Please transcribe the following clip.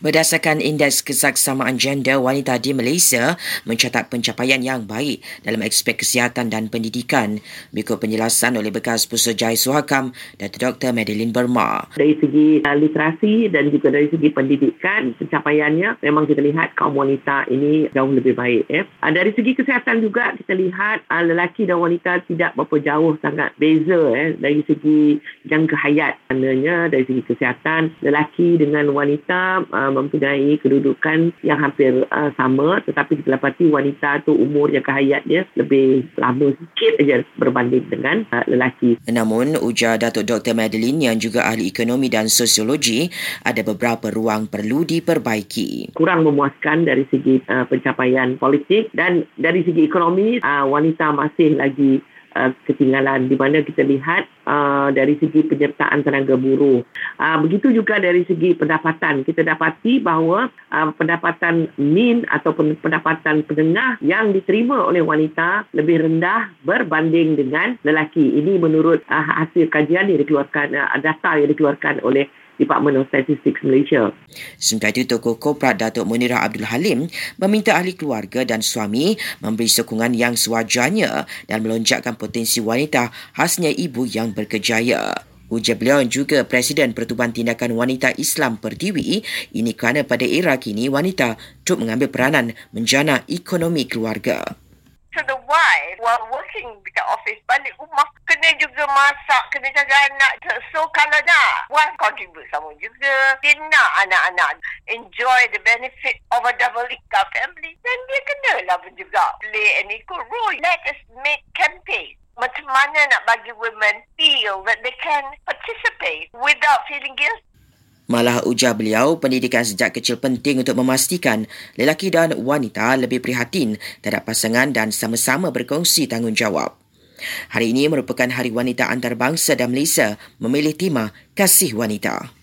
Berdasarkan Indeks Kesaksamaan Gender Wanita di Malaysia mencatat pencapaian yang baik dalam aspek kesihatan dan pendidikan berikut penjelasan oleh bekas Pusat Jaya Suhakam Dr. Dr. Madeline Burma. Dari segi uh, literasi dan juga dari segi pendidikan, pencapaiannya memang kita lihat kaum wanita ini jauh lebih baik. Ya. Uh, dari segi kesihatan juga kita lihat uh, lelaki dan wanita tidak berapa jauh sangat beza ya. dari segi jangka hayat. Maknanya dari segi kesihatan, lelaki dengan wanita uh, mempunyai kedudukan yang hampir uh, sama tetapi kita dapati wanita tu umur jangka hayat dia lebih lama sikit aja berbanding dengan uh, lelaki. Namun ujar Datuk Dr. Madeline yang juga ahli ekonomi dan sosiologi ada beberapa ruang perlu diperbaiki. Kurang memuaskan dari segi uh, pencapaian politik dan dari segi ekonomi uh, wanita masih lagi Uh, ketinggalan di mana kita lihat uh, dari segi penyertaan tenaga buruh. Uh, begitu juga dari segi pendapatan. Kita dapati bahawa uh, pendapatan min ataupun pendapatan penengah yang diterima oleh wanita lebih rendah berbanding dengan lelaki. Ini menurut uh, hasil kajian yang dikeluarkan, uh, data yang dikeluarkan oleh Department of Statistics Malaysia. Sementara itu, Tokoh Korporat Datuk Munirah Abdul Halim meminta ahli keluarga dan suami memberi sokongan yang sewajarnya dan melonjakkan potensi wanita khasnya ibu yang berkejaya. Ujar beliau juga Presiden Pertubuhan Tindakan Wanita Islam Pertiwi ini kerana pada era kini wanita turut mengambil peranan menjana ekonomi keluarga. So the wife while working dekat office balik rumah kena juga masak, kena jaga anak. So kalau nak, wife contribute sama juga. Dia nak anak-anak enjoy the benefit of a double income family. Dan dia kena lah juga play an equal role. Let us make campaign. Macam mana nak bagi women feel that they can participate without feeling guilty. Malah ujar beliau, pendidikan sejak kecil penting untuk memastikan lelaki dan wanita lebih prihatin terhadap pasangan dan sama-sama berkongsi tanggungjawab. Hari ini merupakan Hari Wanita Antarabangsa dan Malaysia memilih tema Kasih Wanita.